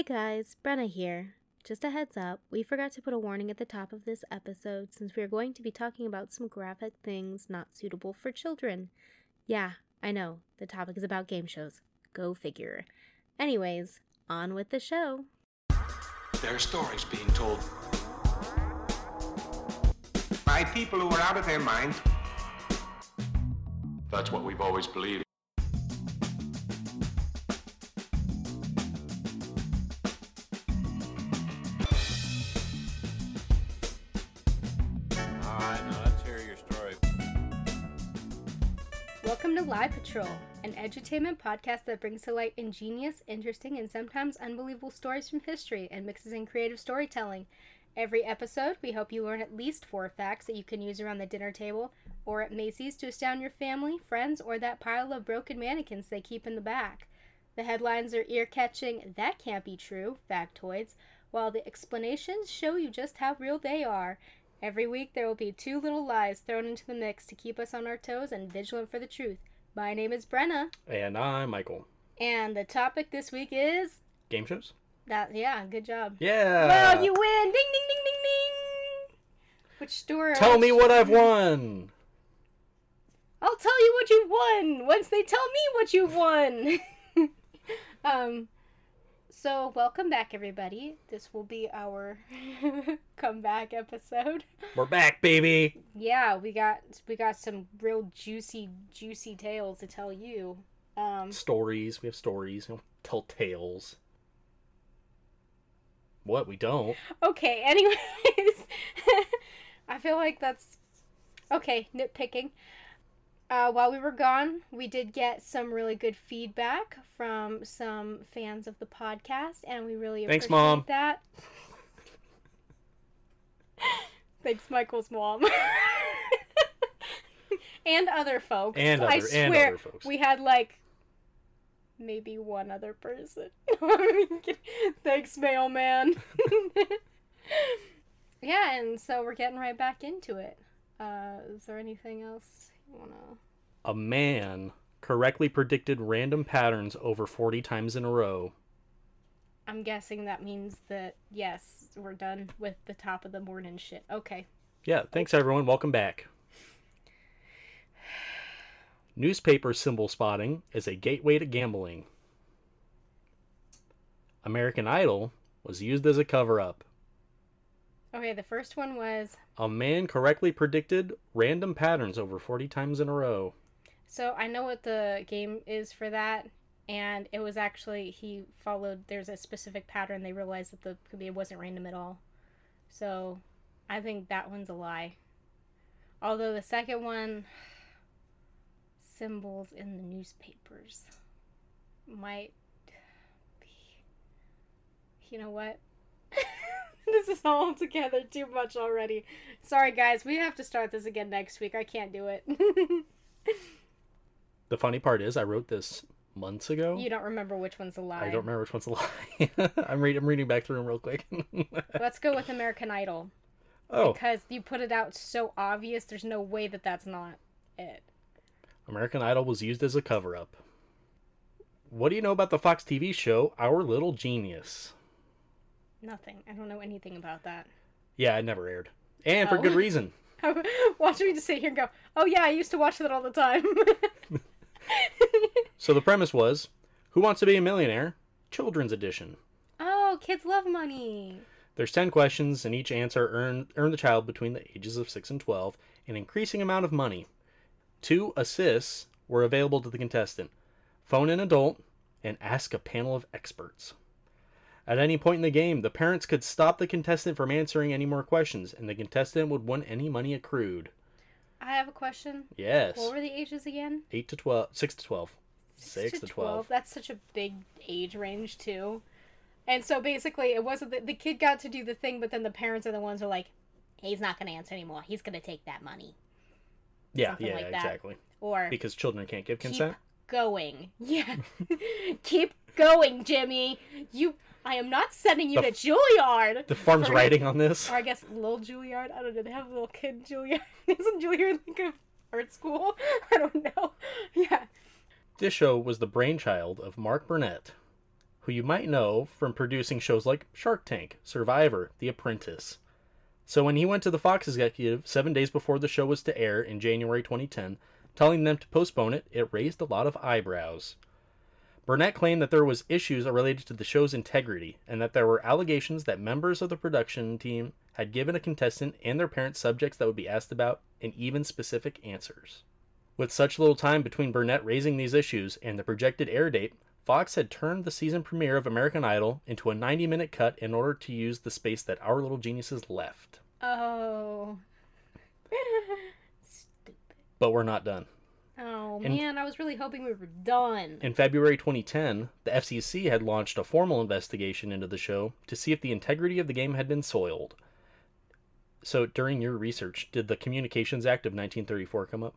Hey guys, Brenna here. Just a heads up, we forgot to put a warning at the top of this episode since we are going to be talking about some graphic things not suitable for children. Yeah, I know, the topic is about game shows. Go figure. Anyways, on with the show. There are stories being told. by people who are out of their minds. That's what we've always believed. Lie Patrol, an edutainment podcast that brings to light ingenious, interesting, and sometimes unbelievable stories from history and mixes in creative storytelling. Every episode, we hope you learn at least four facts that you can use around the dinner table or at Macy's to astound your family, friends, or that pile of broken mannequins they keep in the back. The headlines are ear catching, that can't be true, factoids, while the explanations show you just how real they are. Every week, there will be two little lies thrown into the mix to keep us on our toes and vigilant for the truth. My name is Brenna, And I'm Michael. and the topic this week is Game shows? that. Yeah, good job. Yeah. Well, you win! Ding, ding, ding, ding, ding. Which store? Tell me what I've won. I'll tell you what you've won once they tell me what you've won. um, so welcome back, everybody. This will be our comeback episode. We're back, baby. Yeah, we got we got some real juicy, juicy tales to tell you. Um, Stories. We have stories. We don't tell tales. What? We don't. okay. Anyways, I feel like that's okay. Nitpicking. Uh, while we were gone, we did get some really good feedback from some fans of the podcast, and we really Thanks, appreciate Mom. that. Thanks, Michael's mom. and other folks. And I other- and swear, other folks. we had like maybe one other person. Thanks, mailman. yeah, and so we're getting right back into it. Uh, is there anything else you wanna? A man correctly predicted random patterns over 40 times in a row. I'm guessing that means that yes, we're done with the top of the morning shit. Okay. Yeah, thanks everyone. Welcome back. Newspaper symbol spotting is a gateway to gambling. American Idol was used as a cover up. Okay, the first one was A man correctly predicted random patterns over 40 times in a row. So I know what the game is for that, and it was actually he followed. There's a specific pattern. They realized that the it wasn't random at all. So I think that one's a lie. Although the second one, symbols in the newspapers, might be. You know what? this is all together too much already. Sorry, guys. We have to start this again next week. I can't do it. The funny part is, I wrote this months ago. You don't remember which one's a lie. I don't remember which one's a lie. I'm, read- I'm reading back through them real quick. Let's go with American Idol oh, because you put it out so obvious. There's no way that that's not it. American Idol was used as a cover up. What do you know about the Fox TV show Our Little Genius? Nothing. I don't know anything about that. Yeah, it never aired. And for Oh. good reason. watch me just sit here and go, "Oh yeah, I used to watch that all the time." So the premise was Who Wants to Be a Millionaire? Children's Edition. oh, kids love money. There's 10 questions, and each answer earned, earn the child between the ages of 6 and 12 an increasing amount of money. Two assists were available to the contestant phone an adult and ask a panel of experts. At any point in the game, the parents could stop the contestant from answering any more questions, and the contestant would win any money accrued. I have a question. Yes. What were the ages again? 8 to 12, 6 to 12. 6 to 12. That's such a big age range too. And so basically, it wasn't the, the kid got to do the thing, but then the parents are the ones who are like, "He's not going to answer anymore. He's going to take that money." Yeah, something yeah, like exactly. Or Because children can't give keep consent. going. Yeah. keep going, Jimmy. You I am not sending you The to Juilliard. The farm's for- writing on this. Or I guess little Juilliard. I don't know. They have a little kid Juilliard. Isn't Juilliard like a art school? I don't know. Yeah. This show was the brainchild of Mark Burnett, who who you might know from producing shows like Shark Tank, Survivor, The Apprentice. So when he went to the Fox executive seven days before the show was to air in January 2010, telling them to postpone it, it raised a lot of eyebrows. Burnett claimed that there was issues related to the show's integrity and that there were allegations that members of the production team had given a contestant and their parents subjects that would be asked about and even specific answers. With such little time between Burnett raising these issues and the projected air date, Fox had turned the season premiere of American Idol into a 90 minute cut in order to use the space that Our Little Geniuses left. Oh. Stupid. But we're not done. Oh And- man, I was really hoping we were done. In February 2010, the FCC had launched a formal investigation into the show to see if the integrity of the game had been soiled. So, during your research, did the Communications Act of 1934 come up?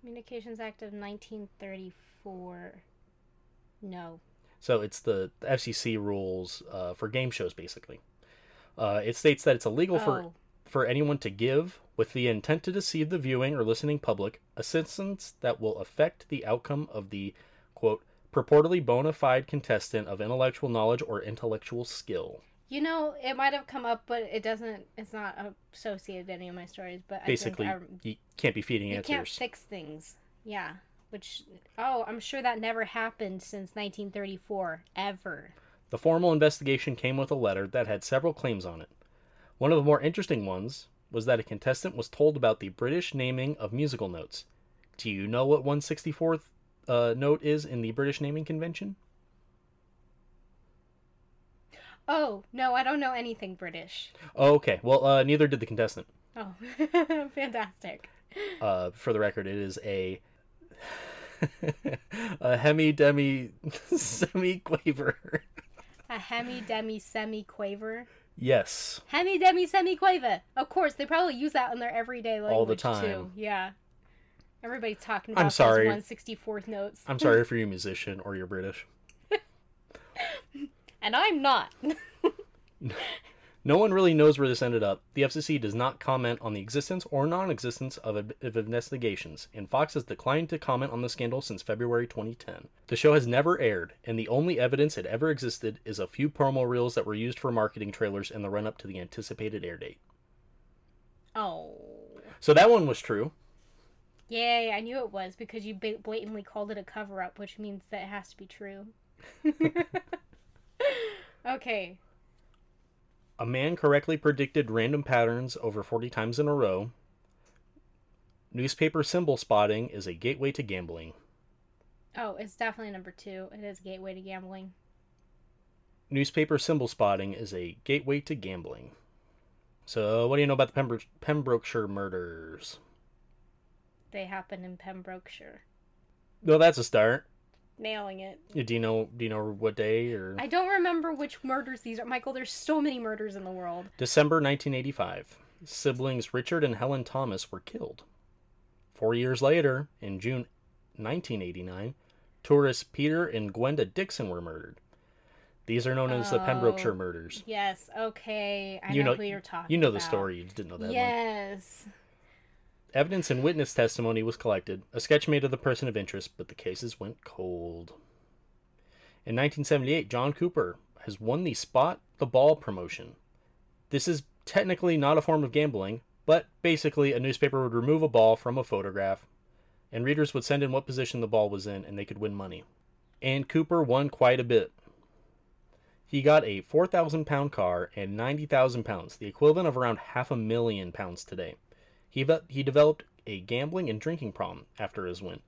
Communications Act of 1934. No. So, it's the, the FCC rules uh, for game shows, basically. Uh, it states that it's illegal Oh. for anyone to give, with the intent to deceive the viewing or listening public, assistance that will affect the outcome of the quote purportedly bona fide contestant of intellectual knowledge or intellectual skill. You know, it might have come up, but it doesn't. It's not associated to any of my stories. But Basically, I think you can't be feeding I, you can't fix things. Yeah. Which oh, I'm sure that never happened since 1934 ever. The formal investigation came with a letter that had several claims on it. One of the more interesting ones was that a contestant was told about the British naming of musical notes. Do you know what 164th uh, note is in the British naming convention? Oh no, I don't know anything British. Oh, okay. Well, uh, neither did the contestant. Oh, fantastic. Uh, for the record, it is a a hemi demi semi quaver. A hemi demi semi quaver. Yes. Hemi demi semi quaver. Of course, they probably use that in their everyday language All the time. too. Yeah. Everybody's talking about I'm sorry. those 164th notes. I'm sorry if you're a musician or you're British. and I'm not. No one really knows where this ended up. The FCC does not comment on the existence or non existence of, of investigations, and Fox has declined to comment on the scandal since February 2010. The show has never aired, and the only evidence it ever existed is a few promo reels that were used for marketing trailers in the run up to the anticipated air date. oh. So that one was true. Yay, I knew it was because you blatantly called it a cover up, which means that it has to be true. okay. A man correctly predicted random patterns over 40 times in a row. Newspaper symbol spotting is a gateway to gambling. Oh, it's definitely number two. It is gateway to gambling. Newspaper symbol spotting is a gateway to gambling. So, what do you know about the Pembro- Pembrokeshire murders? They happen in Pembrokeshire. Well, that's a start. Nailing it. Do you know? Do you know what day or I don't remember which murders these are. Michael, there's so many murders in the world. December 1985? Siblings Richard and Helen Thomas were killed. Four years later, in June 1989, tourists Peter and Gwenda Dixon were murdered. These are known as the Pembrokeshire Oh. murders. Yes, okay. I you know, know, who you're talking you know the about. story. You just didn't know that one. Evidence and witness testimony was collected, a sketch made of the person of interest, but the cases went cold. In 1978, John Cooper has won the Spot the Ball promotion. This is technically not a form of gambling, but basically a newspaper would remove a ball from a photograph, and readers would send in what position the ball was in, and they could win money. And Cooper won quite a bit. He got a 4,000 pound car and 90,000 pounds, the equivalent of around half a million pounds today. He, ve- he developed a gambling and drinking problem after his win.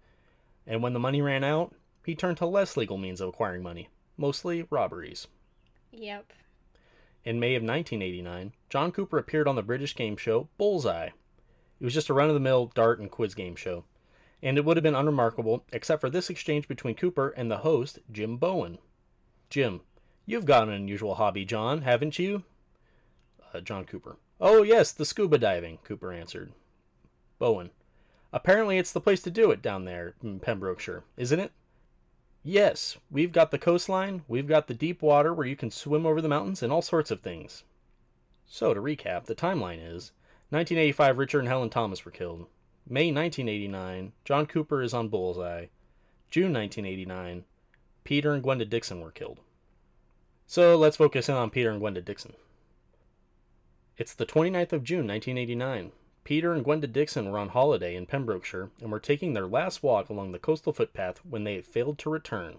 And when the money ran out, he turned to less legal means of acquiring money, mostly robberies. Yep. In May of 1989, John Cooper appeared on the British game show Bullseye. It was just a run of the mill dart and quiz game show, and it would have been unremarkable except for this exchange between Cooper and the host, Jim Bowen. Jim, you've got an unusual hobby, John, haven't you? Uh, John Cooper. Oh, yes, the scuba diving, Cooper answered. Bowen. Apparently, it's the place to do it down there in Pembrokeshire, isn't it? Yes, we've got the coastline, we've got the deep water where you can swim over the mountains, and all sorts of things. So, to recap, the timeline is 1985, Richard and Helen Thomas were killed. May 1989, John Cooper is on Bullseye. June 1989, Peter and Gwenda Dixon were killed. So let's focus in on Peter and Gwenda Dixon. It's the 29th of June, 1989. Peter and Gwenda Dixon were on holiday in Pembrokeshire and were taking their last walk along the coastal footpath when they failed to return.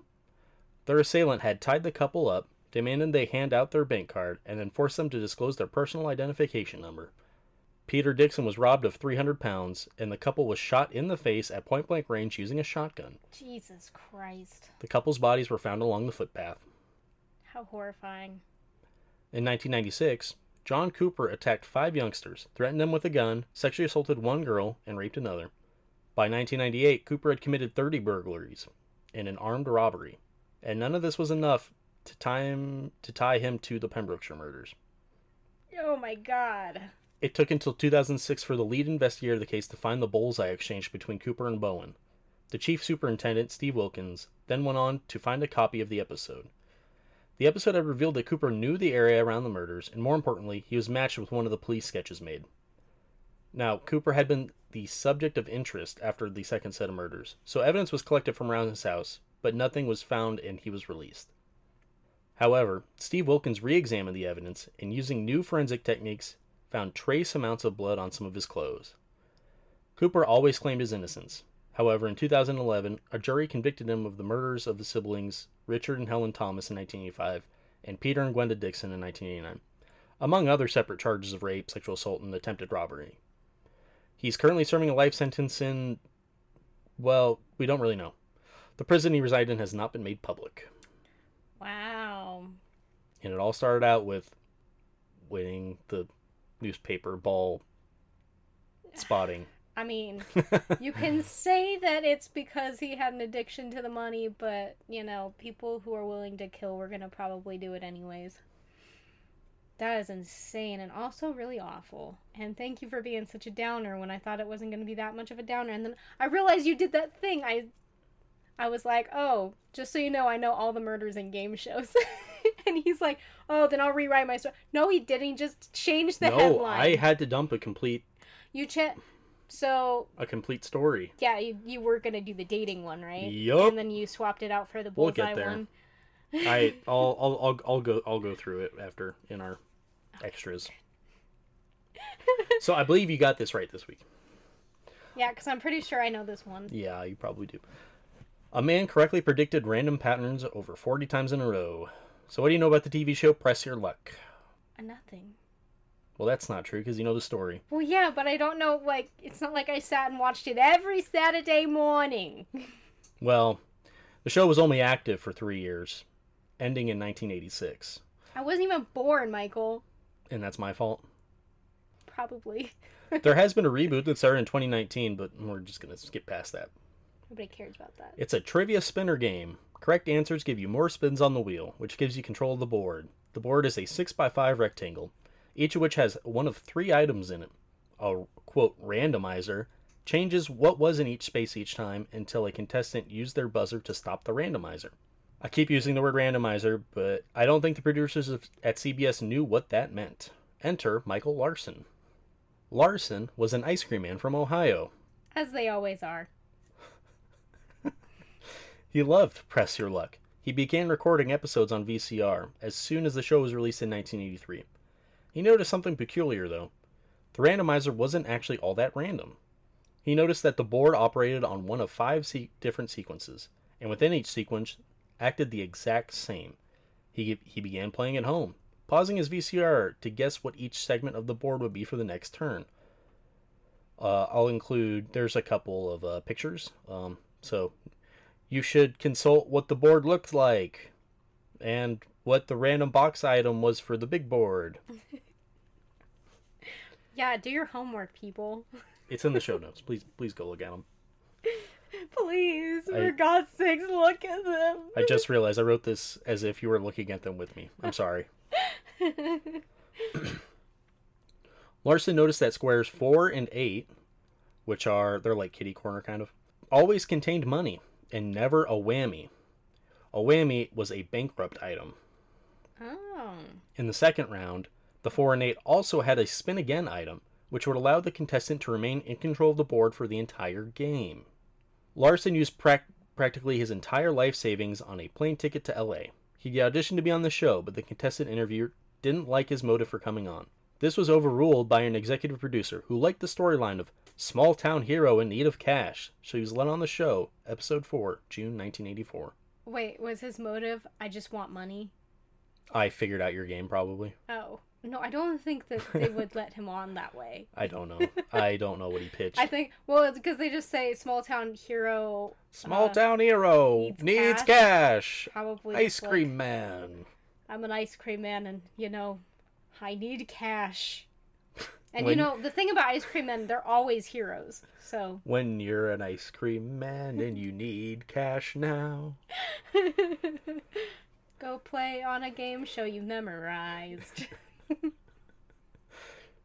Their assailant had tied the couple up, demanded they hand out their bank card, and then forced them to disclose their personal identification number. Peter Dixon was robbed of 300 pounds, and the couple was shot in the face at point blank range using a shotgun. Jesus Christ. The couple's bodies were found along the footpath. How horrifying. In 1996, John Cooper attacked five youngsters, threatened them with a gun, sexually assaulted one girl, and raped another. By 1998, Cooper had committed 30 burglaries and an armed robbery, and none of this was enough to tie him to, tie him to the Pembrokeshire murders. Oh my god. It took until 2006 for the lead investigator of the case to find the bullseye exchange between Cooper and Bowen. The chief superintendent, Steve Wilkins, then went on to find a copy of the episode. The episode had revealed that Cooper knew the area around the murders, and more importantly, he was matched with one of the police sketches made. Now, Cooper had been the subject of interest after the second set of murders, so evidence was collected from around his house, but nothing was found and he was released. However, Steve Wilkins re examined the evidence and, using new forensic techniques, found trace amounts of blood on some of his clothes. Cooper always claimed his innocence. However, in 2011, a jury convicted him of the murders of the siblings Richard and Helen Thomas in 1985 and Peter and Gwenda Dixon in 1989, among other separate charges of rape, sexual assault, and attempted robbery. He's currently serving a life sentence in, well, we don't really know. The prison he resided in has not been made public. Wow. And it all started out with winning the newspaper ball spotting. I mean, you can say that it's because he had an addiction to the money, but, you know, people who are willing to kill were going to probably do it anyways. That is insane and also really awful. And thank you for being such a downer when I thought it wasn't going to be that much of a downer. And then I realized you did that thing. I I was like, "Oh, just so you know, I know all the murders in game shows." and he's like, "Oh, then I'll rewrite my story." No, he didn't. He just changed the no, headline. I had to dump a complete You check. So a complete story. yeah, you, you were gonna do the dating one, right? Yup. And then you swapped it out for the bullseye We'll get there. one. I I'll, I'll I'll I'll go I'll go through it after in our extras. So I believe you got this right this week. Yeah, because I'm pretty sure I know this one. Yeah, you probably do. A man correctly predicted random patterns over 40 times in a row. So what do you know about the TV show Press Your Luck? Uh, Nothing. Well, that's not true because you know the story. Well, yeah, but I don't know. Like, it's not like I sat and watched it every Saturday morning. Well, the show was only active for three years, ending in 1986. I wasn't even born, Michael. And that's my fault. Probably. There has been a reboot that started in 2019, but we're just going to skip past that. Nobody cares about that. It's a trivia spinner game. Correct answers give you more spins on the wheel, which gives you control of the board. The board is a 6x5 rectangle, each of which has one of three items in it. A quote randomizer changes what was in each space each time until a contestant used their buzzer to stop the randomizer. I keep using the word randomizer, but I don't think the producers at CBS knew what that meant. Enter Michael Larson. Larson was an ice cream man from Ohio. As they always are. He loved Press Your Luck. He began recording episodes on VCR as soon as the show was released in 1983. He noticed something peculiar, though. The randomizer wasn't actually all that random. He noticed that the board operated on one of five se- different sequences, and within each sequence acted the exact same. He, he began playing at home, pausing his VCR to guess what each segment of the board would be for the next turn. Uh, I'll include, there's a couple of uh, pictures. Um, so you should consult what the board looked like and what the random box item was for the big board. Yeah, do your homework, people. It's in the show notes. Please, please go look at them. Please, I- for God's sakes, look at them. I just realized I wrote this as if you were looking at them with me. I'm sorry. Larson noticed that squares 4 and 8, which are, they're like kitty corner kind of, always contained money and never a whammy. A whammy was a bankrupt item. Oh. In the second round, the 4 and 8 also had a spin again item, which would allow the contestant to remain in control of the board for the entire game. Larson used prac- practically his entire life savings on a plane ticket to LA. He auditioned to be on the show, but the contestant interviewer didn't like his motive for coming on. This was overruled by an executive producer who liked the storyline of small town hero in need of cash, so he was let on the show, episode 4, June 1984. Wait, was his motive I just want money? I figured out your game probably. Oh. No, I don't think that they would let him on that way. I don't know. I don't know what he pitched. I think well, it's because they just say small town hero Small uh, town hero needs needs, cash. cash. probably Ice just like, cream man. I'm an ice cream man, and you know, I need cash. And When- you know, the thing about ice cream men, they're always heroes. So When you're an ice cream man and you need cash now. go play on a game show you memorized.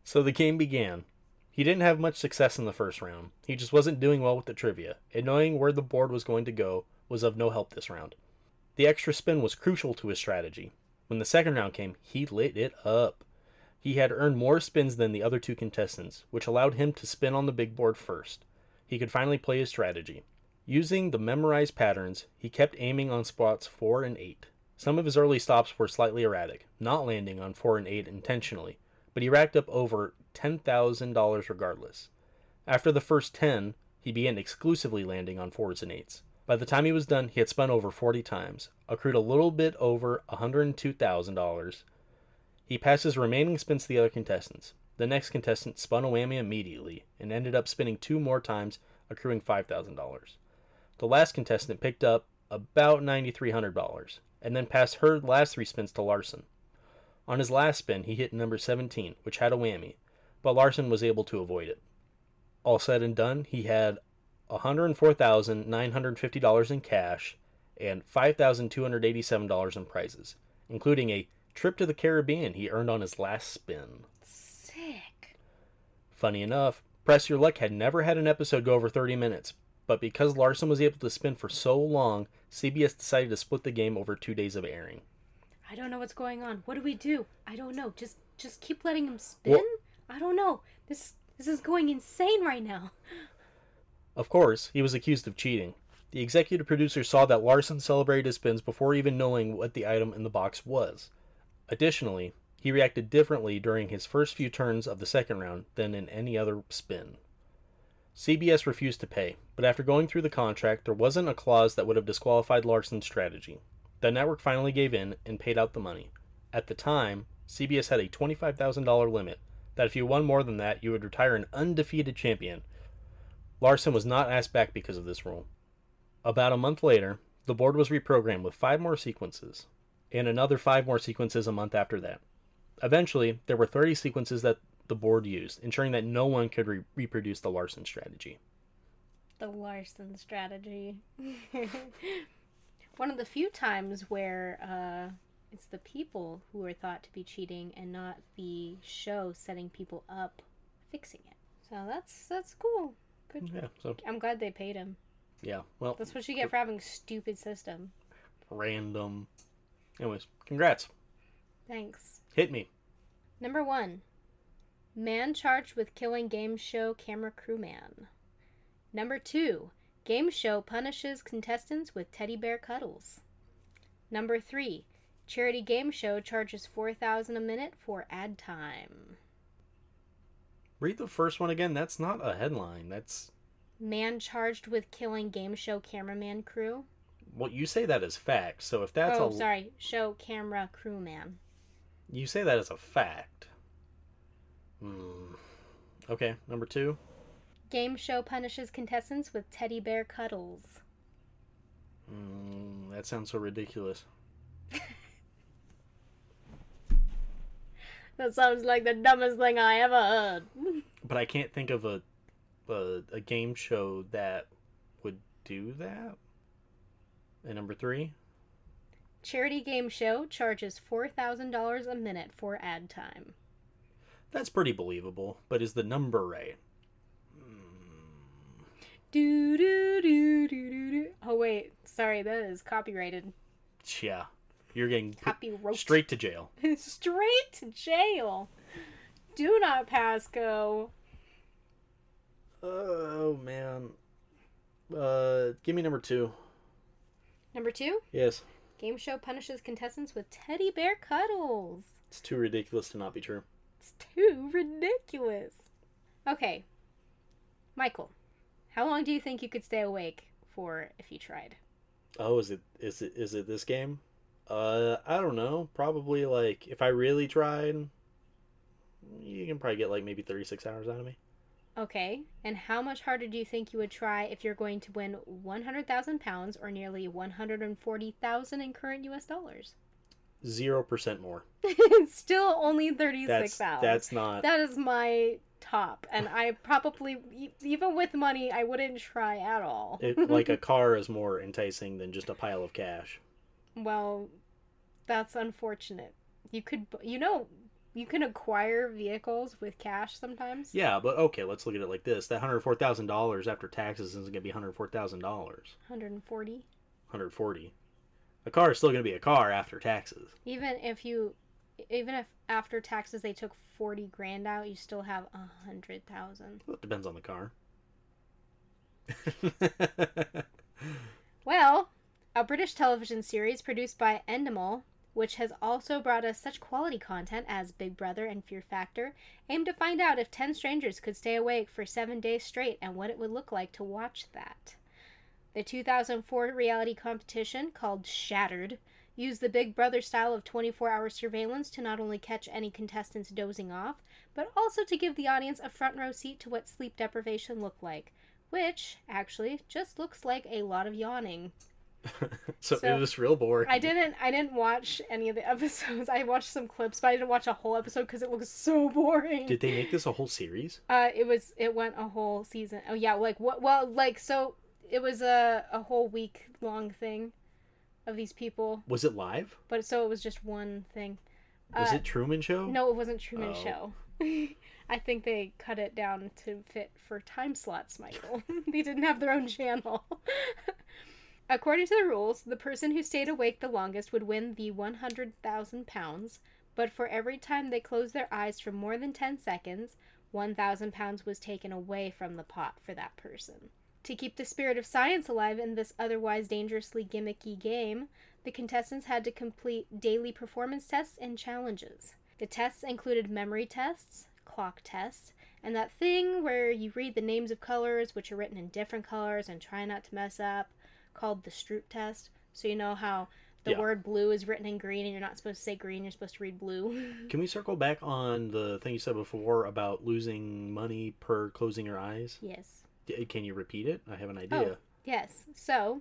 So the game began. He didn't have much success in the first round. He just wasn't doing well with the trivia, and knowing where the board was going to go was of no help this round. The extra spin was crucial to his strategy. When the second round came, he lit it up. He had earned more spins than the other two contestants, which allowed him to spin on the big board first. He could finally play his strategy. Using the memorized patterns, he kept aiming on spots 4 and 8. Some of his early stops were slightly erratic, not landing on 4 and 8 intentionally, but he racked up over $10,000 regardless. After the first 10, he began exclusively landing on 4s and 8s. By the time he was done, he had spun over 40 times, accrued a little bit over $102,000. He passed his remaining spins to the other contestants. The next contestant spun a whammy immediately and ended up spinning two more times, accruing $5,000. The last contestant picked up about $9,300 and then passed her last three spins to Larson. On his last spin, he hit number 17, which had a whammy, but Larson was able to avoid it. All said and done, he had $104,950 in cash and $5,287 in prizes, including a trip to the Caribbean he earned on his last spin. Sick. Funny enough, Press Your Luck had never had an episode go over 30 minutes, but because Larson was able to spin for so long, CBS decided to split the game over two days of airing. I don't know what's going on. What do we do? I don't know. Just just keep letting him spin? Well- I don't know. This this is going insane right now. Of course, he was accused of cheating. The executive producer saw that Larson celebrated his spins before even knowing what the item in the box was. Additionally, he reacted differently during his first few turns of the second round than in any other spin. CBS refused to pay, but after going through the contract, there wasn't a clause that would have disqualified Larson's strategy. The network finally gave in and paid out the money. At the time, CBS had a $25,000 limit that if you won more than that, you would retire an undefeated champion. Larson was not asked back because of this rule. About a month later, the board was reprogrammed with five more sequences, and another five more sequences a month after that. Eventually, there were 30 sequences that the board used, ensuring that no one could re- reproduce the Larson strategy. The Larson strategy. One of the few times where uh, it's the people who are thought to be cheating and not the show setting people up fixing it. So that's that's cool. Good. Yeah, so, I'm glad they paid him. yeah, well, That's what you get for having stupid system. random. Anyways, congrats. Thanks. Hit me. Number one, man charged with killing game show camera crewman. Number two, game show punishes contestants with teddy bear cuddles. Number three, charity game show charges four thousand a minute for ad time. Read the first one again. That's not a headline. That's Man charged with killing game show cameraman crew. well, you say that as fact. So if that's oh, a sorry, show camera crewman. you say that as a fact. Hmm. Okay, number two. Game show punishes contestants with teddy bear cuddles. Mm, that sounds so ridiculous. That sounds like the dumbest thing I ever heard. But I can't think of a a, a game show that would do that. And number three. Charity game show charges $4,000 a minute for ad time. That's pretty believable, but is the number right? Do do do do do do. Oh wait, sorry, that is copyrighted. Yeah, you're getting Copyright. straight to jail. Straight to jail. Do not pass go. Oh man. Uh, give me number two. Number two, Yes. game show punishes contestants with teddy bear cuddles. It's too ridiculous to not be true. It's too ridiculous. Okay, Michael, how long do you think you could stay awake for if you tried? Oh, is it is it is it this game? Uh, I don't know. Probably like if I really tried, you can probably get like maybe 36 hours out of me. Okay, and how much harder do you think you would try if you're going to win 100,000 pounds or nearly 140,000 in current US dollars? 0% more. it's still only 36 That's hours. that's not That is my top, and I probably, even with money, I wouldn't try at all. it, like a car is more enticing than just a pile of cash. well, that's unfortunate. You could, you know, you can acquire vehicles with cash sometimes. Yeah, but okay, let's look at it like this. That $104,000 after taxes isn't going to be $104,000. 140. 140. A car is still going to be a car after taxes. Even if you, even if after taxes they took 40 grand out, you still have a hundred thousand. Well, it depends on the car. Well, a British television series produced by Endemol, which has also brought us such quality content as Big Brother and Fear Factor, aimed to find out if 10 strangers could stay awake for 7 days straight and what it would look like to watch that. The 2004 reality competition, called Shattered, used the Big Brother style of 24 hour surveillance to not only catch any contestants dozing off, but also to give the audience a front row seat to what sleep deprivation looked like, which, actually, just looks like a lot of yawning. so, So, it was real boring. I didn't I didn't watch any of the episodes. I watched some clips, but I didn't watch a whole episode because it looks so boring. Did they make this a whole series? Uh, it was it went a whole season. Oh yeah, like what? Well, like so it was a a whole week long thing of these people, Was it live? but so it was just one thing. Was Uh, it Truman Show? No, it wasn't Truman Oh. Show. I think they cut it down to fit for time slots, Michael. they didn't have their own channel. According to the rules, the person who stayed awake the longest would win the 100,000 pounds, but for every time they closed their eyes for more than 10 seconds, 1,000 pounds was taken away from the pot for that person. To keep the spirit of science alive in this otherwise dangerously gimmicky game, the contestants had to complete daily performance tests and challenges. The tests included memory tests, clock tests, and that thing where you read the names of colors which are written in different colors and try not to mess up, called the Stroop test. So you know how the Yeah. word blue is written in green and you're not supposed to say green, you're supposed to read blue. Can we circle back on the thing you said before about losing money per closing your eyes? yes. Can you repeat it? I have an idea. Oh, yes. So,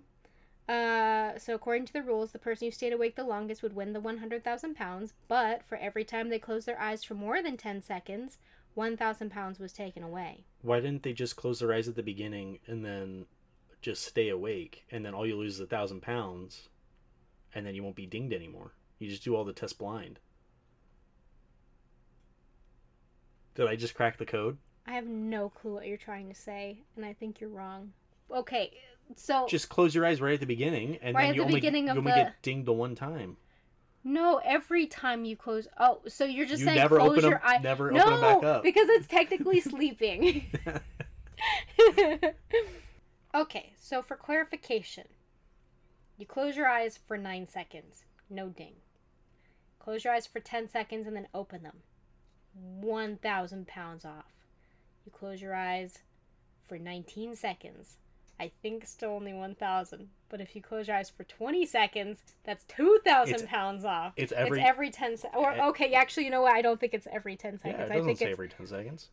uh, so according to the rules, the person who stayed awake the longest would win the 100,000 pounds, but for every time they closed their eyes for more than 10 seconds, 1,000 pounds was taken away. Why didn't they just close their eyes at the beginning and then just stay awake, and then all you lose is a thousand pounds, and then you won't be dinged anymore? You just do all the tests blind. Did I just crack the code? I have no clue what you're trying to say, and I think you're wrong. Okay, so Just close your eyes right at the beginning, and Right then you the only, beginning you only the- get dinged the one time. no, every time you close, oh, so you're just You saying never close your eye. never no, open 'em back up. because it's technically sleeping. okay, so for clarification, you close your eyes for nine seconds, no ding. Close your eyes for 10 seconds and then open them. 1,000 pounds off. You close your eyes for 19 seconds. I think still only 1,000. But if you close your eyes for 20 seconds, that's 2,000 pounds off. it's every- It's every 10 seconds. Or, Eh. okay, actually, you know what? I don't think it's every 10 Yeah, seconds. it I doesn't think say it's every ten seconds.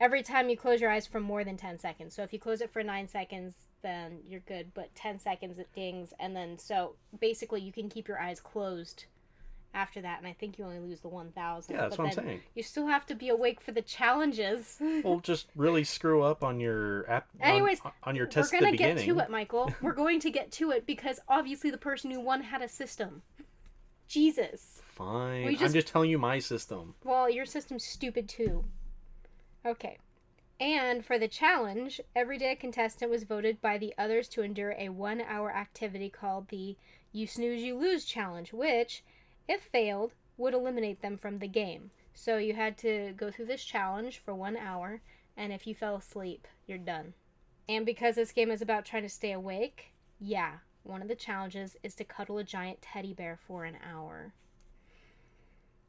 every time you close your eyes for more than 10 seconds. So if you close it for 9 seconds, then you're good, but 10 seconds it dings and then so basically you can keep your eyes closed after that and I think you only lose the 1000. Yeah, that's but what I'm saying. You still have to be awake for the challenges. Well, just really screw up on your app. Anyways, on, your test. We're test at going the to get beginning. to it, Michael. We're going to get to it because obviously the person who won had a system. Jesus. Fine. We I'm just- just telling you my system. Well, your system's stupid too. Okay. And for the challenge, every day a contestant was voted by the others to endure a one hour activity called the You Snooze, You Lose challenge, which, if failed, would eliminate them from the game. So you had to go through this challenge for one hour, and if you fell asleep, you're done. And because this game is about trying to stay awake, yeah, one of the challenges is to cuddle a giant teddy bear for an hour.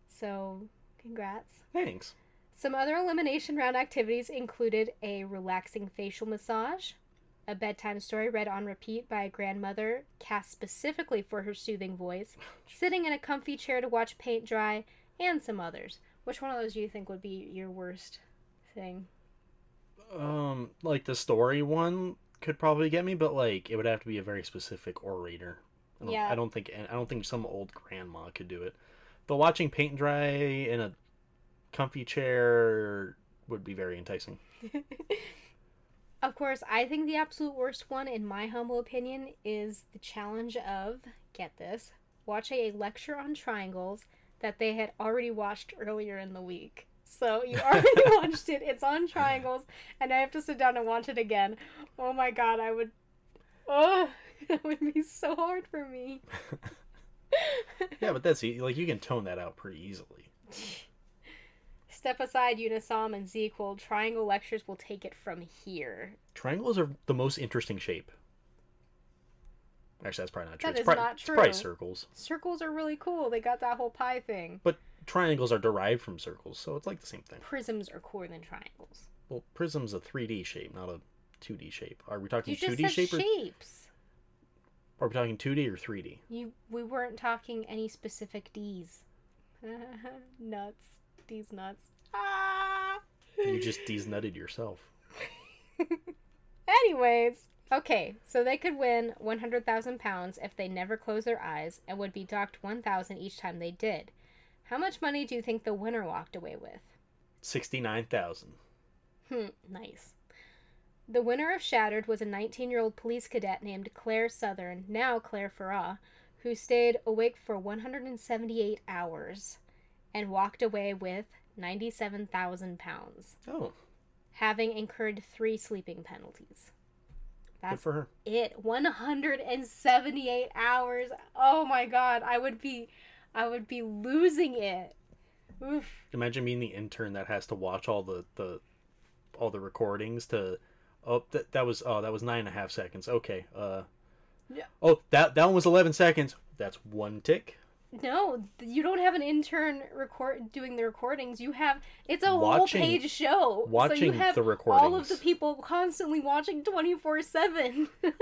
So, congrats. Thanks. Some other elimination round activities included a relaxing facial massage, a bedtime story read on repeat by a grandmother cast specifically for her soothing voice, sitting in a comfy chair to watch paint dry, and some others. Which one of those do you think would be your worst thing? Um, like the story one could probably get me, but like it would have to be a very specific orator. I don't, Yeah. I don't think I don't think some old grandma could do it. But watching paint dry in a comfy chair would be very enticing. Of course, I think the absolute worst one, in my humble opinion, is the challenge of get this watching a lecture on triangles that they had already watched earlier in the week. So you already watched it, it's on triangles, and I have to sit down and watch it again. Oh my god, I would. Oh, that would be so hard for me. Yeah, but that's like you can tone that out pretty easily. Step aside, Unisom and ZzzQuil. Triangle lectures will take it from here. Triangles are the most interesting shape. Actually, that's probably not true. That it's is not It's probably true. circles, Circles are really cool. They got that whole pie thing. but triangles are derived from circles, so it's like the same thing. Prisms are cooler than triangles. Well, prism's a 3D shape, not a 2D shape. Are we talking You just 2D said shape or shapes. are we talking 2D or 3D? You we weren't talking any specific D's. nuts. D's nuts. Ah. You just D's nutted yourself. Anyways, okay, so they could win 100,000 pounds if they never close their eyes and would be docked 1,000 each time they did. How much money do you think the winner walked away with? 69,000. Hmm, nice. The winner of Shattered was a 19 year old police cadet named Claire Southern, now Claire Farah, who stayed awake for 178 hours and walked away with 97,000 pounds, Oh, having incurred three sleeping penalties. good That's for her. it. 178 hours. Oh my god, I would be I would be losing it. Oof. Imagine being the intern that has to watch all the, the all the recordings to oh that that was oh that was nine and a half seconds. Okay. Uh Yeah. Oh, that that one was 11 seconds. That's one tick. No, you don't have an intern record doing the recordings. You have it's a Watching- whole page show. so you watching have the all of the people constantly watching 24/7.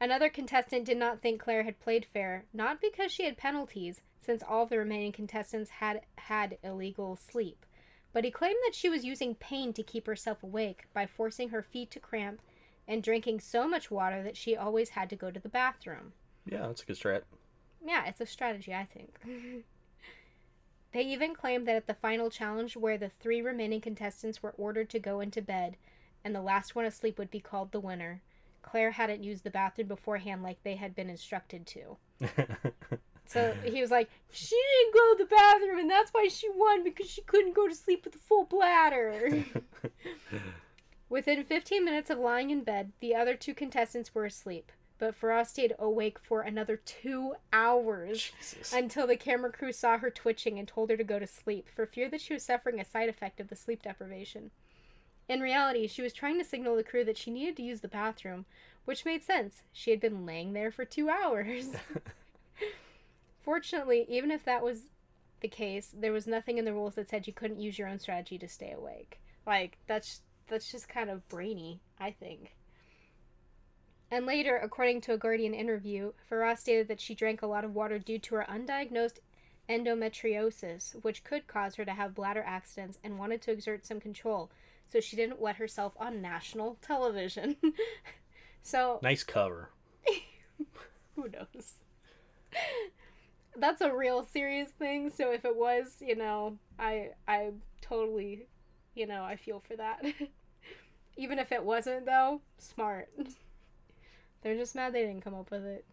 Another contestant did not think Claire had played fair, not because she had penalties, since all of the remaining contestants had had illegal sleep, but he claimed that she was using pain to keep herself awake by forcing her feet to cramp and drinking so much water that she always had to go to the bathroom. Yeah, that's a good strat. Yeah, it's a strategy, I think. they even claimed that at the final challenge, where the three remaining contestants were ordered to go into bed and the last one asleep would be called the winner, Claire hadn't used the bathroom beforehand like they had been instructed to. So he was like, She didn't go to the bathroom, and that's why she won because she couldn't go to sleep with a full bladder. Within 15 minutes of lying in bed, the other two contestants were asleep, but Farah stayed awake for another two hours Jesus. until the camera crew saw her twitching and told her to go to sleep for fear that she was suffering a side effect of the sleep deprivation. In reality, she was trying to signal the crew that she needed to use the bathroom, which made sense. She had been laying there for two hours. Fortunately, even if that was the case, there was nothing in the rules that said you couldn't use your own strategy to stay awake. Like that's that's just kind of brainy, I think. And later, according to a Guardian interview, Farah stated that she drank a lot of water due to her undiagnosed endometriosis, which could cause her to have bladder accidents, and wanted to exert some control, so she didn't wet herself on national television. so nice cover. who knows? That's a real serious thing. So if it was, you know, I I totally, you know, I feel for that. Even if it wasn't though, smart. They're just mad they didn't come up with it.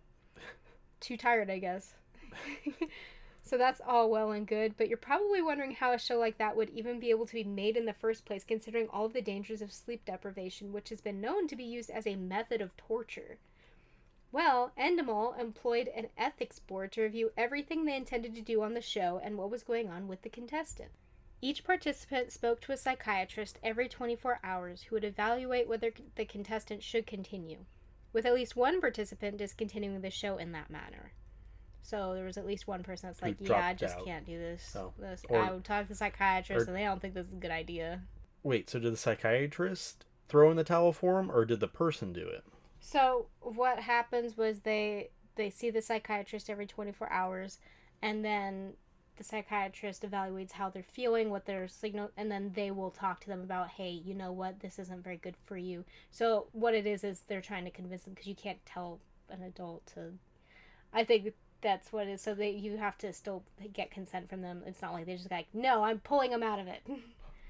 Too tired, I guess. so that's all well and good, but you're probably wondering how a show like that would even be able to be made in the first place, considering all of the dangers of sleep deprivation, which has been known to be used as a method of torture. Well, Endemol employed an ethics board to review everything they intended to do on the show and what was going on with the contestant. Each participant spoke to a psychiatrist every 24 hours who would evaluate whether the contestant should continue. With at least one participant discontinuing the show in that manner. So there was at least one person that's like, "Yeah, I just out. can't do this. Oh. this Or- I would talk to the psychiatrist, or- and they don't think this is a good idea." Wait, so did the psychiatrist throw in the towel for him, or did the person do it? So what happens was they they see the psychiatrist every 24 hours and then the psychiatrist evaluates how they're feeling, what their signal and then they will talk to them about, "Hey, you know what? This isn't very good for you." So what it is is they're trying to convince them because you can't tell an adult to I think that's what it is. So they you have to still get consent from them. It's not like they're just like, "No, I'm pulling them out of it."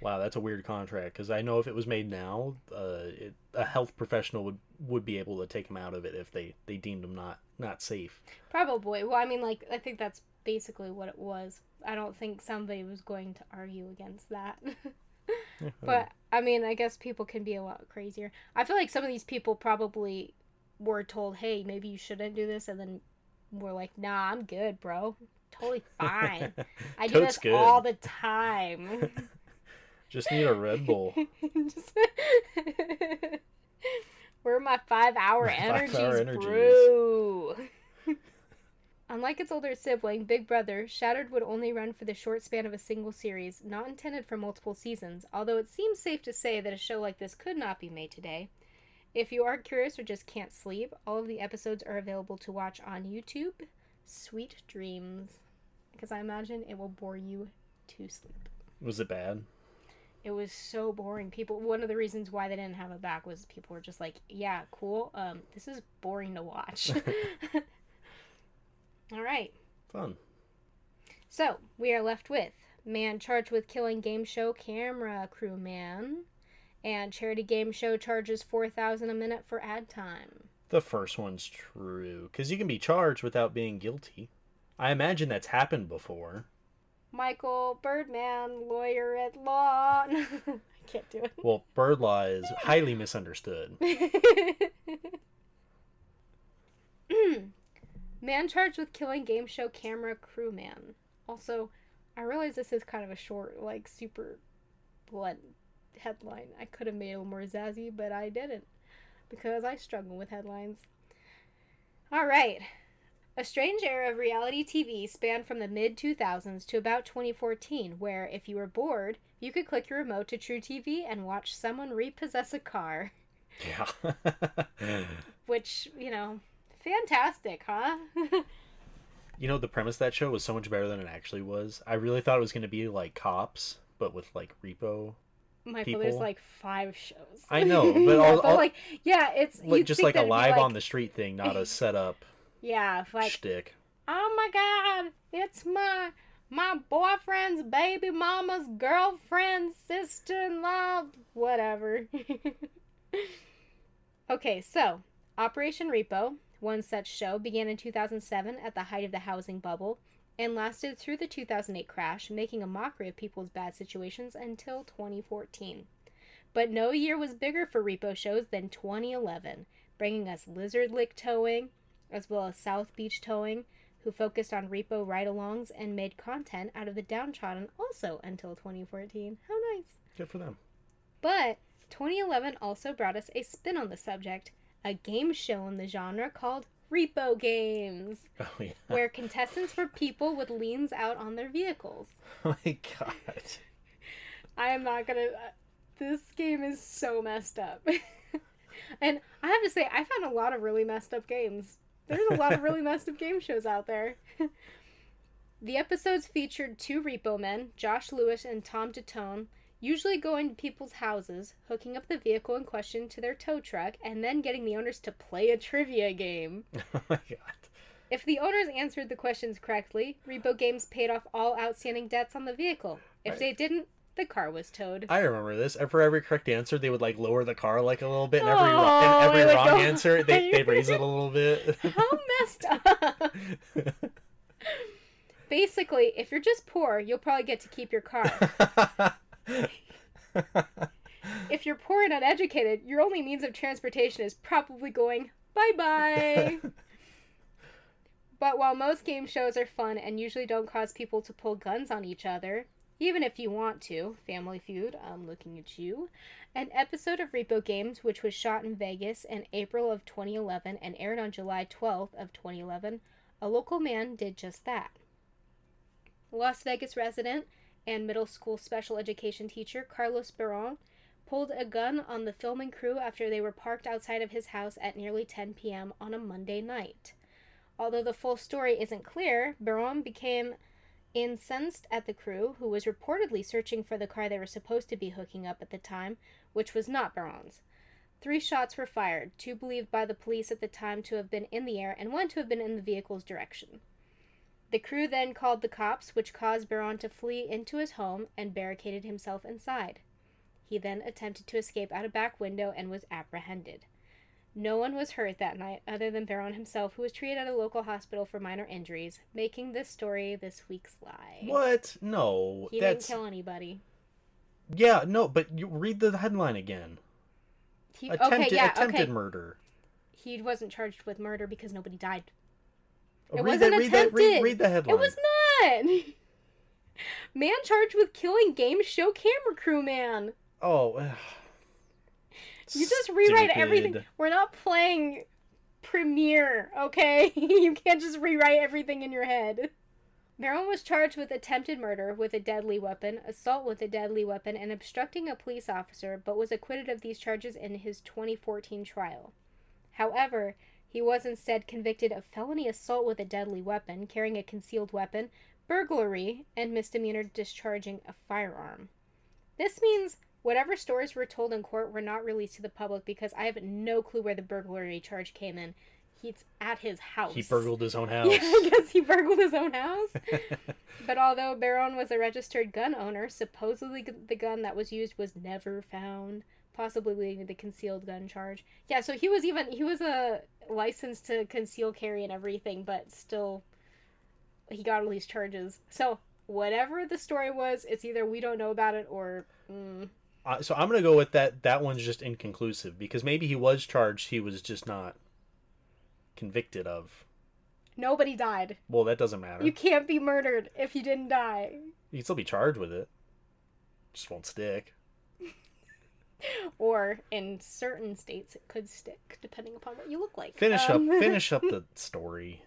Wow, that's a weird contract because I know if it was made now, uh, it, a health professional would would be able to take him out of it if they they deemed him not not safe. Probably. Well, I mean, like, I think that's basically what it was. I don't think somebody was going to argue against that. but, I mean, I guess people can be a lot crazier. I feel like some of these people probably were told, hey, maybe you shouldn't do this, and then were like, nah, I'm good, bro. Totally fine. I do Totes this good. all the time. Just need a Red Bull. Just- Where are my five hour My energies, five-hour energies. bro? Unlike its older sibling, Big Brother, Shattered would only run for the short span of a single series, not intended for multiple seasons, although it seems safe to say that a show like this could not be made today. If you are curious or just can't sleep, all of the episodes are available to watch on YouTube. Sweet dreams. Because I imagine it will bore you to sleep. Was it bad? It was so boring. People one of the reasons why they didn't have it back was people were just like, "Yeah, cool. Um this is boring to watch." All right. Fun. So, we are left with man charged with killing game show camera crew man and charity game show charges 4000 a minute for ad time. The first one's true because you can be charged without being guilty. I imagine that's happened before. Michael Birdman, lawyer at law. I can't do it. Well, bird law is highly misunderstood. Man charged with killing game show camera crewman. Also, I realize this is kind of a short, like super blunt headline. I could have made it a little more zazzy, but I didn't because I struggle with headlines. All right. A strange era of reality TV spanned from the mid 2000s to about 2014, where if you were bored, you could click your remote to truTV and watch someone repossess a car. Yeah. Which, you know, fantastic, huh? you know, the premise of that show was so much better than it actually was. I really thought it was going to be like cops, but with like repo. There's people. like five shows. I know, but all- but all- like, yeah, it's Like, just like a live like- on the street thing, not a setup Yeah, like, shtick. oh my god, it's my my boyfriend's baby mama's girlfriend's sister-in-law, whatever. okay, so Operation Repo, one such show, began in 2007 at the height of the housing bubble and lasted through the 2008 crash, making a mockery of people's bad situations until 2014. But no year was bigger for repo shows than 2011, bringing us Lizard Lick Towing, as well as South Beach Towing, who focused on repo ride alongs and made content out of the downtrodden also until 2014. How nice! Good for them. But 2011 also brought us a spin on the subject, a game show in the genre called Repo Games, Oh yeah. where contestants were people with liens out on their vehicles. Oh my god. I am not gonna. Uh, this game is so messed up. and I have to say, I found a lot of really messed up games. There's a lot of really messed up game shows out there. the episodes featured two repo men, Josh Lewis and Tom Datone, usually going to people's houses, hooking up the vehicle in question to their tow truck, and then getting the owners to play a trivia game. Oh my god. If the owners answered the questions correctly, Repo Games paid off all outstanding debts on the vehicle. If Right. they didn't, the car was towed. I remember this. And For every correct answer, they would like lower the car like a little bit, and every Oh, and every would wrong go answer, they they raise it a little bit. How messed up! Basically, if you're just poor, you'll probably get to keep your car. If you're poor and uneducated, your only means of transportation is probably going bye bye. but while most game shows are fun and usually don't cause people to pull guns on each other, Even if you want to, Family Feud, I'm looking at you. An episode of Repo Games, which was shot in Vegas in April of 2011 and aired on July 12th of 2011, a local man did just that. Las Vegas resident and middle school special education teacher Carlos Baron pulled a gun on the filming crew after they were parked outside of his house at nearly 10 p.m. on a Monday night. Although the full story isn't clear, Baron became incensed at the crew, who was reportedly searching for the car they were supposed to be hooking up at the time, which was not Baron's. Three shots were fired, two believed by the police at the time to have been in the air, and one to have been in the vehicle's direction. The crew then called the cops, which caused Baron to flee into his home and barricaded himself inside. He then attempted to escape out a back window and was apprehended. No one was hurt that night other than Baron himself, who was treated at a local hospital for minor injuries, making this story this week's lie. What? No, He that's didn't kill anybody. yeah, no. But you read the headline again. He, Attempted, okay, yeah, attempted okay. murder. He wasn't charged with murder because nobody died. It read wasn't that, read that, read, attempted. read the headline. It was not. Man charged with killing game show camera crew man. Oh. ugh. You just rewrite everything. We're not playing Premiere, okay? you can't just rewrite everything in your head. Baron was charged with attempted murder with a deadly weapon, assault with a deadly weapon, and obstructing a police officer, but was acquitted of these charges in his 2014 trial. However, he was instead convicted of felony assault with a deadly weapon, carrying a concealed weapon, burglary, and misdemeanor discharging a firearm. This means whatever stories were told in court were not released to the public because I have no clue where the burglary charge came in. He's at his house. He burgled his own house. Yeah, I guess he burgled his own house. but although Baron was a registered gun owner, supposedly the gun that was used was never found, possibly leading to the concealed gun charge. Yeah, so he was even he was a licensed to conceal carry and everything, but still he got all these charges. So whatever the story was, it's either we don't know about it or mm, Uh, so I'm gonna go with that. That one's just inconclusive because maybe he was charged. He was just not convicted of. nobody died. Well, that doesn't matter. You can't be murdered if you didn't die. You can still be charged with it. Just won't stick. Or in certain states, it could stick depending upon what you look like. Finish Um, up. Finish up the story.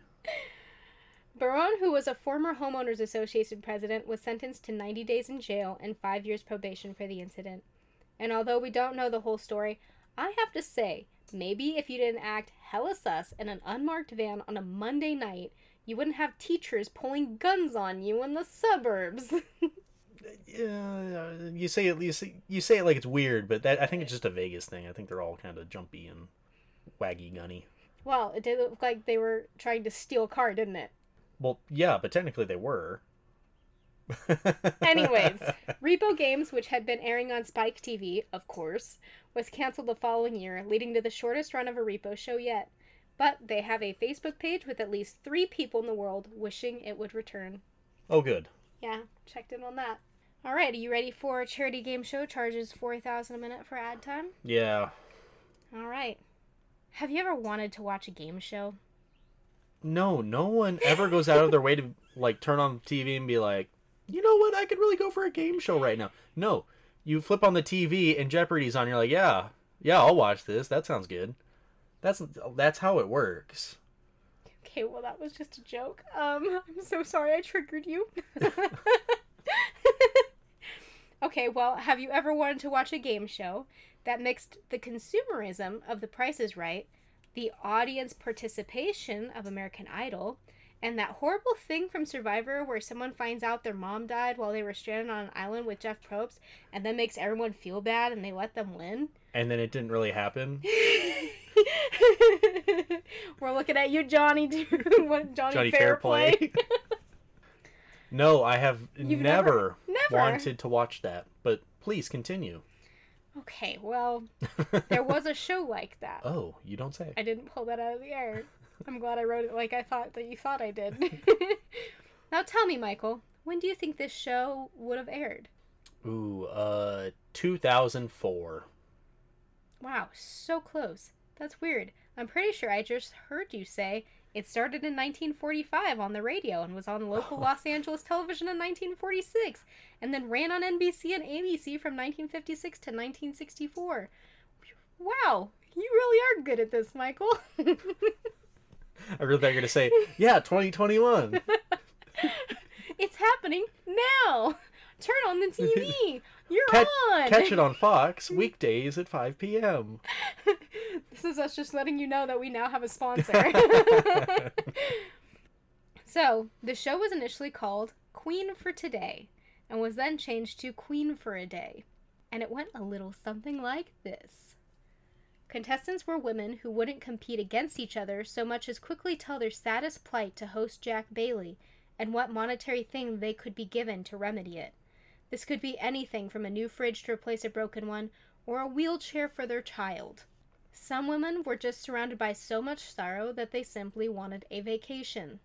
Baron, who was a former Homeowners Association president, was sentenced to 90 days in jail and five years probation for the incident. And although we don't know the whole story, I have to say, maybe if you didn't act hella sus in an unmarked van on a Monday night, you wouldn't have teachers pulling guns on you in the suburbs. Yeah, you say it. You say, you say it like it's weird, but that I think it's just a Vegas thing. I think they're all kind of jumpy and waggy gunny. well, it did look like they were trying to steal a car, didn't it? Well, yeah, but technically they were. Anyways, Repo Games, which had been airing on Spike TV, of course, was canceled the following year, leading to the shortest run of a Repo show yet. But they have a Facebook page with at least three people in the world wishing it would return. oh, good. Yeah, checked in on that. All right, are you ready for a charity game show charges four thousand a minute for ad time? Yeah. All right. Have you ever wanted to watch a game show? No, no one ever goes out of their way to like turn on TV and be like, you know what? I could really go for a game show right now. No, you flip on the TV and Jeopardy's on. You're like, yeah, yeah, I'll watch this. That sounds good. That's that's how it works. Okay, well that was just a joke. Um, I'm so sorry I triggered you. okay, well, have you ever wanted to watch a game show that mixed the consumerism of The Price is Right, the audience participation of American Idol, and that horrible thing from Survivor where someone finds out their mom died while they were stranded on an island with Jeff Probst and then makes everyone feel bad and they let them win? And then it didn't really happen. We're looking at you, Johnny. Johnny, Johnny Fairplay? Fairplay. No, I have never, never- never? wanted to watch that. But please continue. okay, well, there was a show like that. Oh, you don't say. I didn't pull that out of the air. I'm glad I wrote it like I thought that you thought I did. now tell me, Michael, when do you think this show would have aired? Ooh, uh, 2004. Wow, so close. That's weird. I'm pretty sure I just heard you say It started in 1945 on the radio and was on local oh. Los Angeles television in 1946, and then ran on NBC and ABC from 1956 to 1964. Wow, you really are good at this, Michael. I really thought you were gonna say, yeah, 2021. it's happening now. Turn on the TV. You're Catch, on. catch it on Fox weekdays at 5 p.m. This is us just letting you know that we now have a sponsor. so, the show was initially called Queen for Today and was then changed to Queen for a Day. And it went a little something like this. Contestants were women who wouldn't compete against each other so much as quickly tell their saddest plight to host Jack Bailey and what monetary thing they could be given to remedy it. This could be anything from a new fridge to replace a broken one or a wheelchair for their child. Some women were just surrounded by so much sorrow that they simply wanted a vacation.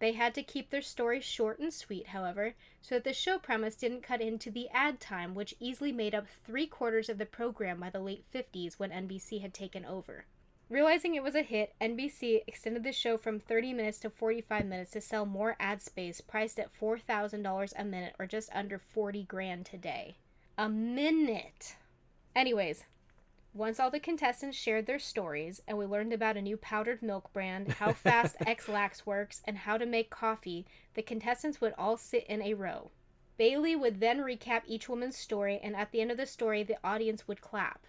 They had to keep their story short and sweet, however, so that the show premise didn't cut into the ad time, which easily made up three quarters of the program by the late 50s when NBC had taken over. Realizing it was a hit, NBC extended the show from 30 minutes to 45 minutes to sell more ad space priced at $4,000 a minute or just under 40 grand today. A minute. Anyways, once all the contestants shared their stories and we learned about a new powdered milk brand, how fast Ex-Lax works, and how to make coffee, the contestants would all sit in a row. Bailey would then recap each woman's story, and at the end of the story, the audience would clap.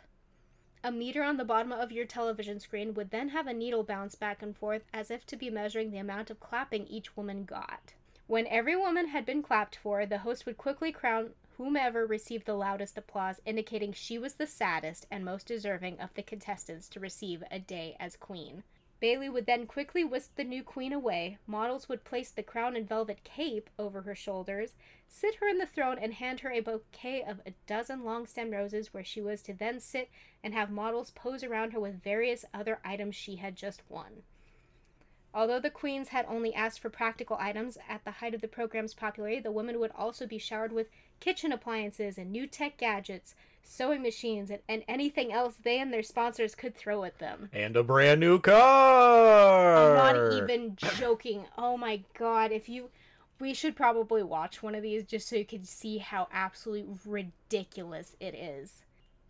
A meter on the bottom of your television screen would then have a needle bounce back and forth as if to be measuring the amount of clapping each woman got. When every woman had been clapped for, the host would quickly crown whomever received the loudest applause, indicating she was the saddest and most deserving of the contestants to receive a day as queen. Bailey would then quickly whisk the new queen away. Models would place the crown and velvet cape over her shoulders, sit her in the throne, and hand her a bouquet of a dozen long stemmed roses, where she was to then sit and have models pose around her with various other items she had just won. Although the queens had only asked for practical items at the height of the program's popularity, the women would also be showered with kitchen appliances and new tech gadgets, sewing machines, and, and anything else they and their sponsors could throw at them. And a brand new car. I'm not even joking. Oh my god, if you we should probably watch one of these just so you can see how absolutely ridiculous it is.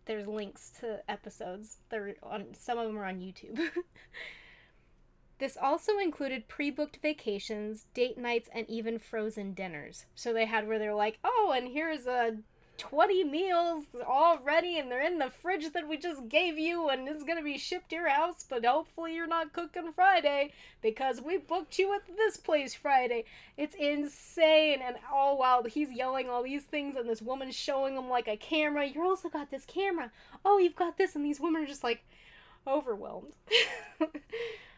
There's links to episodes. They're on some of them are on YouTube. this also included pre-booked vacations, date nights, and even frozen dinners. So they had where they're like, "Oh, and here's a 20 meals all ready and they're in the fridge that we just gave you and it's going to be shipped to your house, but hopefully you're not cooking Friday because we booked you at this place Friday. It's insane. And oh, all while he's yelling all these things and this woman's showing him like a camera, you're also got this camera. Oh, you've got this. And these women are just like overwhelmed.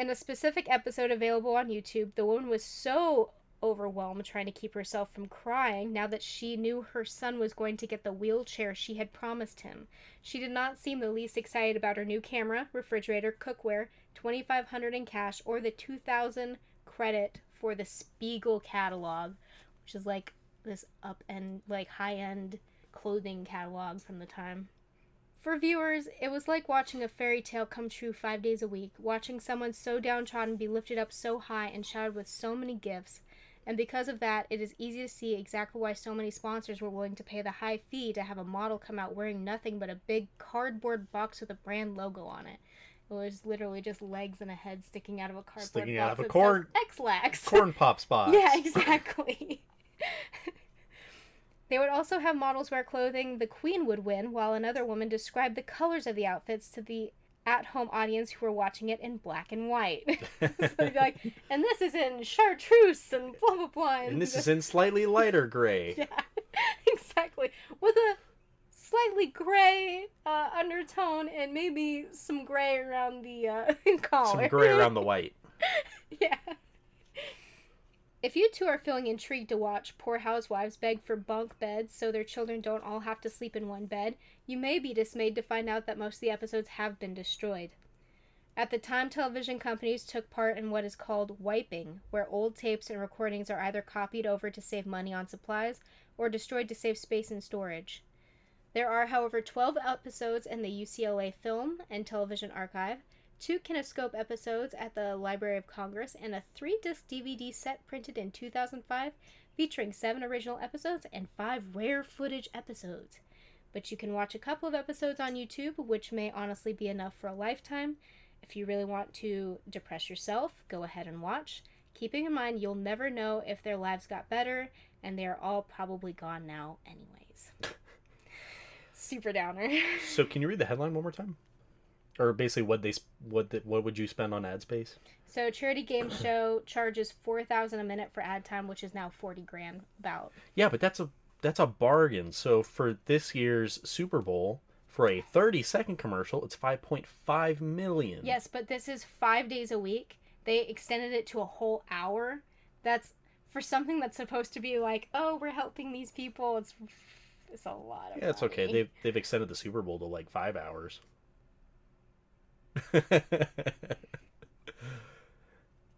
In a specific episode available on YouTube, the woman was so overwhelmed trying to keep herself from crying now that she knew her son was going to get the wheelchair she had promised him. She did not seem the least excited about her new camera, refrigerator, cookware, 2500 in cash or the 2000 credit for the Spiegel catalog, which is like this up and like high-end clothing catalog from the time. For viewers, it was like watching a fairy tale come true five days a week, watching someone so downtrodden be lifted up so high and showered with so many gifts, and because of that, it is easy to see exactly why so many sponsors were willing to pay the high fee to have a model come out wearing nothing but a big cardboard box with a brand logo on it. It was literally just legs and a head sticking out of a cardboard Sticking box out of a corn- Ex-Lax. Corn pops box. Yeah, exactly. they would also have models wear clothing the queen would win, while another woman described the colors of the outfits to the at home audience who were watching it in black and white. so they'd be like, and this is in chartreuse and blah blah blah. And this is in slightly lighter gray. Yeah, exactly. With a slightly gray uh, undertone and maybe some gray around the uh, collar. Some gray around the white. yeah. If you two are feeling intrigued to watch poor housewives beg for bunk beds so their children don't all have to sleep in one bed, you may be dismayed to find out that most of the episodes have been destroyed. At the time, television companies took part in what is called wiping, where old tapes and recordings are either copied over to save money on supplies or destroyed to save space and storage. There are, however, 12 episodes in the UCLA Film and Television Archive, two Kinescope episodes at the Library of Congress, and a three disc DVD set printed in 2005 featuring seven original episodes and five rare footage episodes. But you can watch a couple of episodes on YouTube, which may honestly be enough for a lifetime. If you really want to depress yourself, go ahead and watch. Keeping in mind, you'll never know if their lives got better, and they are all probably gone now, anyways. Super downer. So can you read the headline one more time? Or basically, what they what the, what would you spend on ad space? So, charity game show charges four thousand a minute for ad time, which is now forty grand. About Yeah, but that's a that's a bargain. So for this year's Super Bowl, for a 30 second commercial, it's 5.5 million. yes, but this is five days a week. They extended it to a whole hour. That's for something that's supposed to be like, oh, we're helping these people. It's it's a lot of Yeah, it's okay. They've they've extended the Super Bowl to like five hours.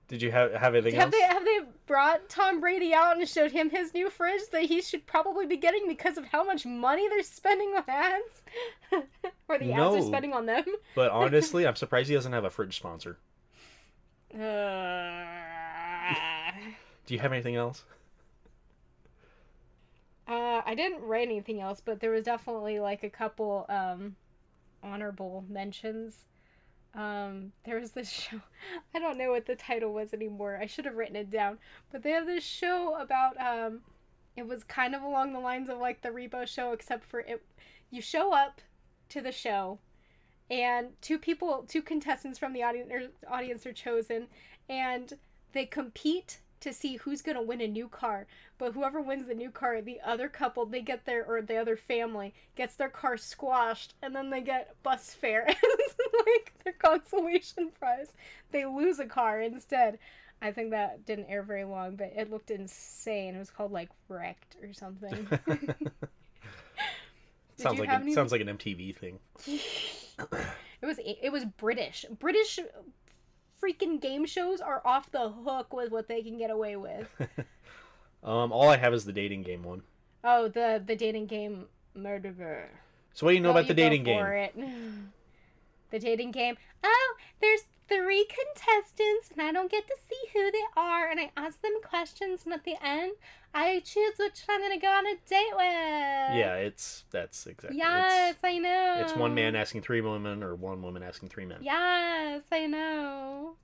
Did you have have anything Have else? they have they brought Tom Brady out and showed him his new fridge that he should probably be getting because of how much money they're spending on ads, or the ads are spending on them? But honestly, I'm surprised he doesn't have a fridge sponsor. Uh, Do you have anything else? uh, I didn't write anything else, but there was definitely like a couple um, honorable mentions. Um, there was this show. I don't know what the title was anymore. I should have written it down. But they have this show about um, it was kind of along the lines of like the Repo show, except for it. You show up to the show, and two people, two contestants from the audience audience are chosen, and they compete to see who's gonna win a new car. But whoever wins the new car, the other couple, they get their or the other family gets their car squashed, and then they get bus fare as like their consolation prize. They lose a car instead. I think that didn't air very long, but it looked insane. It was called like Wrecked or something. Sounds like have a, any- sounds like an MTV thing. It was it was British. British freaking game shows are off the hook with what they can get away with. Um, all I have is the dating game one. Oh, the the dating game murderer. So what do you know about the you go dating game? it. The dating game. Oh, there's three contestants, and I don't get to see who they are, and I ask them questions, and at the end, I choose which one I'm gonna go on a date with. Yeah, it's that's exactly. Yes, I know. It's, it's one man asking three women, or one woman asking three men. Yes, I know.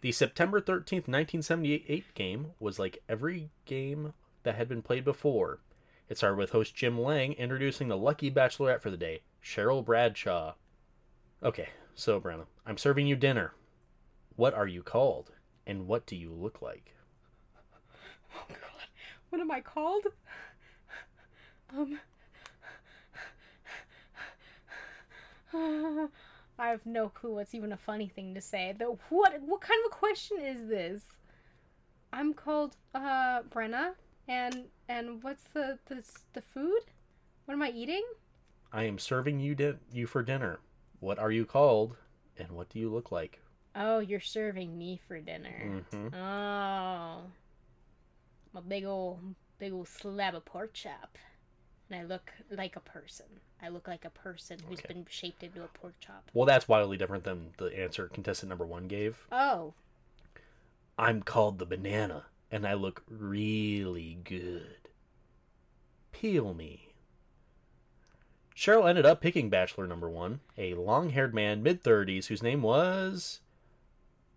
The September 13th, 1978 game was like every game that had been played before. It started with host Jim Lange introducing the lucky bachelorette for the day, Cheryl Bradshaw. Okay, so Brenna, I'm serving you dinner. What are you called? And what do you look like? Oh, What am I called? Um. I have no clue what's even a funny thing to say. Though what what kind of a question is this? I'm called uh Brenna and and what's the the the food? What am I eating? I am serving you di- you for dinner. What are you called? And what do you look like? Oh, you're serving me for dinner. hmm Oh. A big old big old slab of pork chop. And I look like a person. I look like a person who's Okay. been shaped into a pork chop. Well, that's wildly different than the answer contestant number one gave. Oh. I'm called the banana, and I look really good. Peel me. Cheryl ended up picking bachelor number one, a long haired man, mid 30s, whose name was.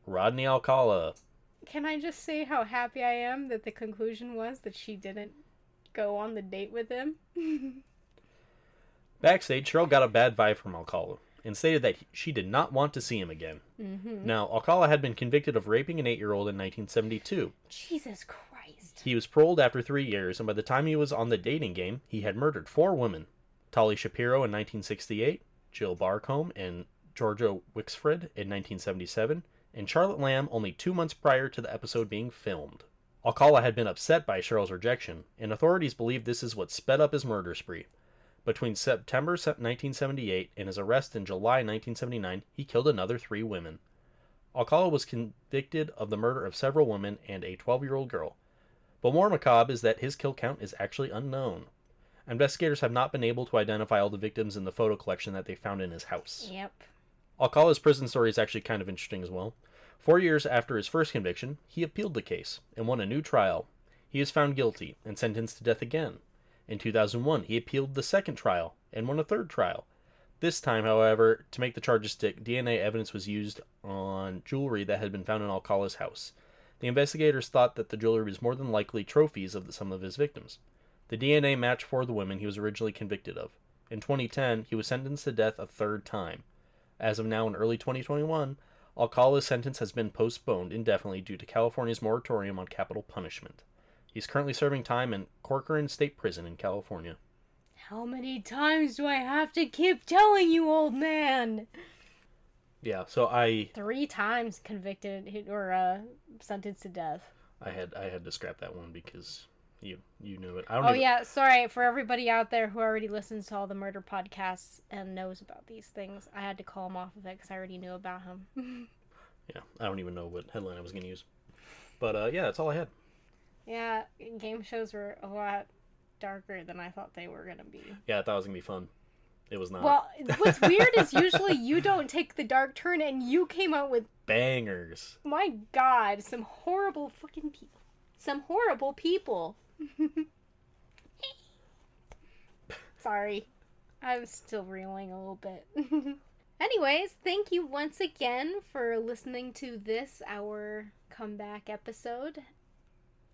Rodney Alcala. Can I just say how happy I am that the conclusion was that she didn't go on the date with him? Backstage, Cheryl got a bad vibe from Alcala and stated that she did not want to see him again. mm-hmm. Now, Alcala had been convicted of raping an eight year old in 1972. Jesus Christ. He was paroled after three years, and by the time he was on the dating game, he had murdered four women Tali Shapiro in 1968, Jill Barcombe and Georgia Wixted in 1977, and Charlotte Lamb only two months prior to the episode being filmed. Alcala had been upset by Cheryl's rejection, and authorities believe this is what sped up his murder spree. Between September 1978 and his arrest in July 1979, he killed another three women. Alcala was convicted of the murder of several women and a 12 year old girl. But more macabre is that his kill count is actually unknown. Investigators have not been able to identify all the victims in the photo collection that they found in his house. Yep. Alcala's prison story is actually kind of interesting as well. Four years after his first conviction, he appealed the case and won a new trial. He was found guilty and sentenced to death again. In 2001, he appealed the second trial and won a third trial. This time, however, to make the charges stick, DNA evidence was used on jewelry that had been found in Alcala's house. The investigators thought that the jewelry was more than likely trophies of the, some of his victims. The DNA matched for the women he was originally convicted of. In 2010, he was sentenced to death a third time. As of now, in early 2021, Alcala's sentence has been postponed indefinitely due to California's moratorium on capital punishment. He's currently serving time in Corcoran State Prison in California. How many times do I have to keep telling you, old man? Yeah, so I Three times convicted or uh, sentenced to death. I had I had to scrap that one because you you knew it. I don't Oh even- yeah, sorry for everybody out there who already listens to all the murder podcasts and knows about these things. I had to call him off of it because I already knew about him. yeah, I don't even know what headline I was gonna use. But uh, yeah, that's all I had. yeah, game shows were a lot darker than I thought they were gonna be. Yeah, I thought it was gonna be fun. It was not. Well, what's weird is usually you don't take the dark turn, and you came out with Bangers. my God, some horrible fucking people. Some horrible people. Sorry. I'm still reeling a little bit. Anyways, thank you once again for listening to this, our comeback episode.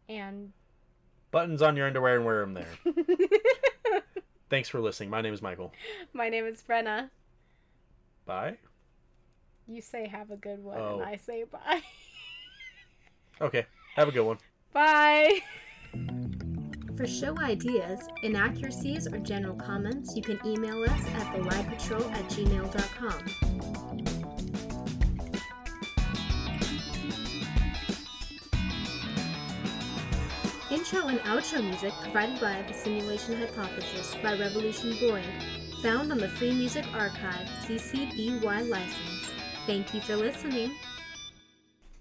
And Buttons on your underwear and wear them there. Thanks for listening. My name is Michael. my name is Brenna. Bye. You say have a good one, Oh. and I say bye. Okay. Have a good one. bye. For show ideas, inaccuracies, or general comments, you can email us at theliepatrol at gmail.com. Intro and outro music provided by The Simulation Hypothesis by Revolution Void, found on the Free Music Archive, CC BY license. Thank you for listening.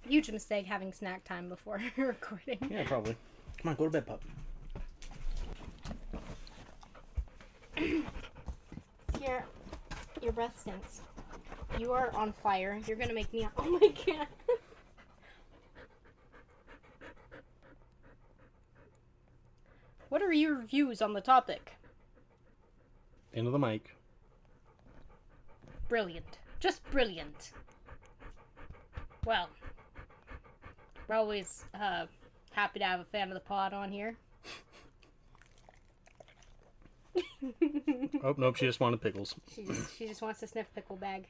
Huge mistake having snack time before recording. Yeah, probably. Come on, go to bed, pup. Your, your breath stinks. You are on fire. You're gonna make me. Oh my god. what are your views on the topic? Into the mic. Brilliant. Just brilliant. Well, we're always uh, happy to have a fan of the pod on here. Oh, nope, she just wanted pickles. She just, she just wants to sniff pickle bag.